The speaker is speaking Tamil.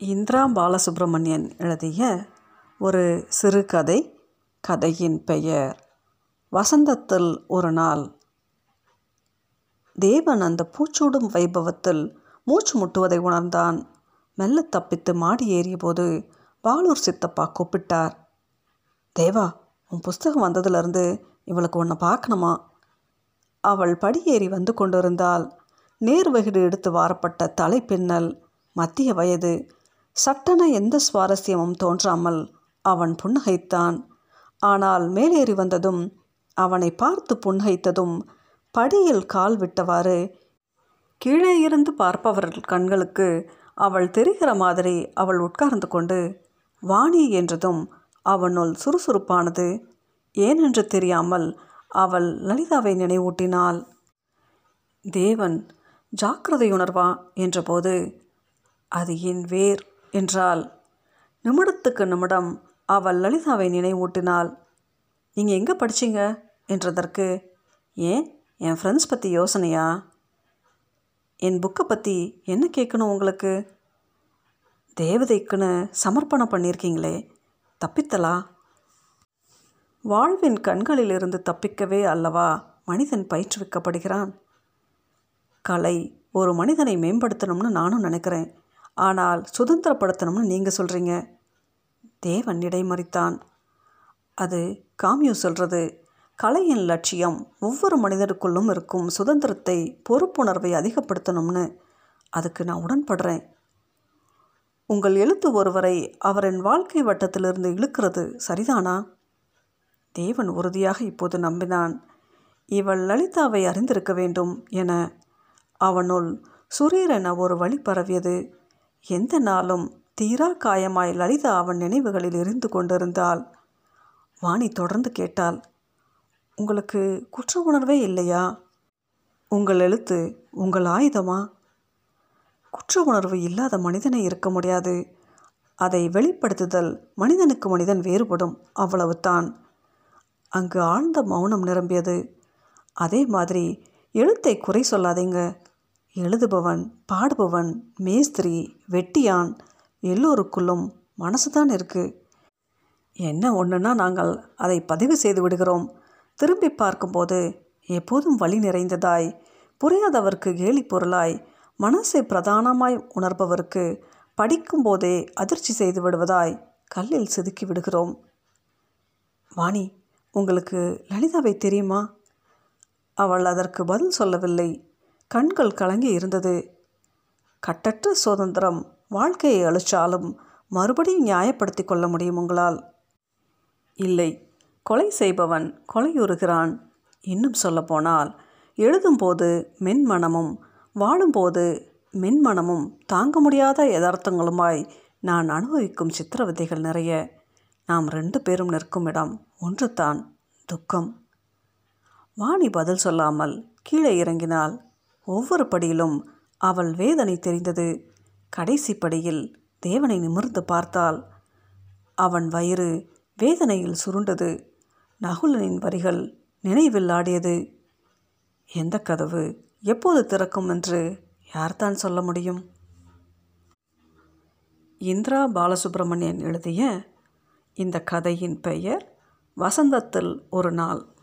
இந்திரா பாலசுப்ரமணியன் எழுதிய ஒரு சிறுகதை கதையின் பெயர் வசந்தத்தில் ஒரு நாள் தேவன் அந்த பூச்சூடும் வைபவத்தில் மூச்சு முட்டுவதை உணர்ந்தான். மெல்ல தப்பித்து மாடி ஏறியபோது பாலூர் சித்தப்பா கூப்பிட்டார். தேவா உன் புஸ்தகம் வந்ததுலேருந்து இவளுக்கு ஒன்று பார்க்கணுமா? அவள் படியேறி வந்து கொண்டிருந்தால் நேர்வகிடு எடுத்து வாரப்பட்ட தலைப்பின்னல் மத்திய வயது சட்டென எந்த சுவாரஸ்யமும் தோன்றாமல் அவன் புன்னகைத்தான். ஆனால் மேலேறி வந்ததும் அவனை பார்த்து புன்னகைத்ததும் படியில் கால் விட்டவாறு கீழே இருந்து பார்ப்பவர்கள் கண்களுக்கு அவள் தெரிகிற மாதிரி அவள் உட்கார்ந்து கொண்டு வாணி என்றதும் அவனுள் சுறுசுறுப்பானது. ஏனென்று தெரியாமல் அவள் லலிதாவை நினைவூட்டினாள். தேவன் ஜாக்கிரதையுணர்வா? என்றபோது அது என் வேர். என்றாள். நிமிடத்துக்கு நிமிடம் அவள் லலிதாவை நினைவூட்டினாள். நீங்கள் எங்கே படிச்சீங்க? என்றதற்கு ஏன்? என் ஃப்ரெண்ட்ஸ் பற்றி யோசனையா? என் புக்கை பற்றி என்ன கேட்கணும் உங்களுக்கு? தேவதைக்குன்னு சமர்ப்பணம் பண்ணியிருக்கீங்களே தப்பித்தலா? வாழ்வின் கண்களிலிருந்து தப்பிக்கவே அல்லவா? மனிதன் பயிற்றுவிக்கப்படுகிறான். கலை ஒரு மனிதனை மேம்படுத்தணும்னு நானும் நினைக்கிறேன். ஆனால் சுதந்திரப்படுத்தணும்னு நீங்கள் சொல்கிறீங்க தேவன் இடைமறித்தான். அது காமியூ சொல்கிறது கலையின் லட்சியம் ஒவ்வொரு மனிதருக்குள்ளும் இருக்கும் சுதந்திரத்தை பொறுப்புணர்வை அதிகப்படுத்தணும்னு. அதுக்கு நான் உடன்படுறேன். உங்கள் எழுத்து ஒருவரை அவரின் வாழ்க்கை வட்டத்திலிருந்து இழுக்கிறது சரிதானா? தேவன் உறுதியாக இப்போது நம்பினான். இவள் லலிதாவை அறிந்திருக்க வேண்டும் என அவனுள் சுரீரென ஒரு வழி பரவியது. எந்த நாளும் தீரா காயமாய் லலிதா அவன் நினைவுகளில் எரிந்து கொண்டிருந்தாள். வாணி தொடர்ந்து கேட்டாள் உங்களுக்கு குற்ற உணர்வே இல்லையா? உங்கள் எழுத்து உங்கள் ஆயுதமா? குற்ற உணர்வு இல்லாத மனிதனை இருக்க முடியாது. அதை வெளிப்படுத்துதல் மனிதனுக்கு மனிதன் வேறுபடும் அவ்வளவுதான். அங்கு ஆழ்ந்த மௌனம் நிரம்பியது. அதே மாதிரி எழுத்தை குறை சொல்லாதீங்க. எழுதுபவன் பாடுபவன் மேஸ்திரி வெட்டியான் எல்லோருக்குள்ளும் மனசு தான் இருக்குது என்ன ஒன்றுனா நாங்கள் அதை பதிவு செய்து விடுகிறோம். திரும்பி பார்க்கும்போது எப்போதும் வழி நிறைந்ததாய் புரியாதவர்க்கு கேலி பொருளாய் மனசை பிரதானமாய் உணர்பவருக்கு படிக்கும்போதே அதிர்ச்சி செய்து விடுவதாய் கல்லில் செதுக்கி விடுகிறோம். வாணி உங்களுக்கு லலிதாவை தெரியுமா? அவள் அதற்கு பதில் சொல்லவில்லை. கண்கள் கலங்கி இருந்தது. கட்டற்ற சுதந்திரம் வாழ்க்கையை அழிச்சாலும் மறுபடியும் நியாயப்படுத்தி கொள்ள முடியும் உங்களால். இல்லை கொலை செய்பவன் கொலையுறுகிறான். இன்னும் சொல்லப்போனால் எழுதும்போது மென்மனமும் வாழும்போது மென்மனமும் தாங்க முடியாத யதார்த்தங்களுமாய் நான் அனுபவிக்கும் சித்திரவதைகள் நிறைய. நாம் ரெண்டு பேரும் நிற்கும் இடம் ஒன்றுதான் துக்கம். வாணி பதில் சொல்லாமல் கீழே இறங்கினால் ஒவ்வொரு படியிலும் அவள் வேதனை தெரிந்தது. கடைசி படியில் தேவனை நிமிர்ந்து பார்த்தாள். அவன் வயிறு வேதனையில் சுருண்டது. நகுலனின் வரிகள் நினைவில் ஆடியது. எந்த கதவு? எப்போது திறக்கும் என்று யார்தான் சொல்ல முடியும்? இந்திரா பாலசுப்ரமணியன் எழுதிய இந்த கதையின் பெயர் வசந்தத்தில் ஒரு நாள்.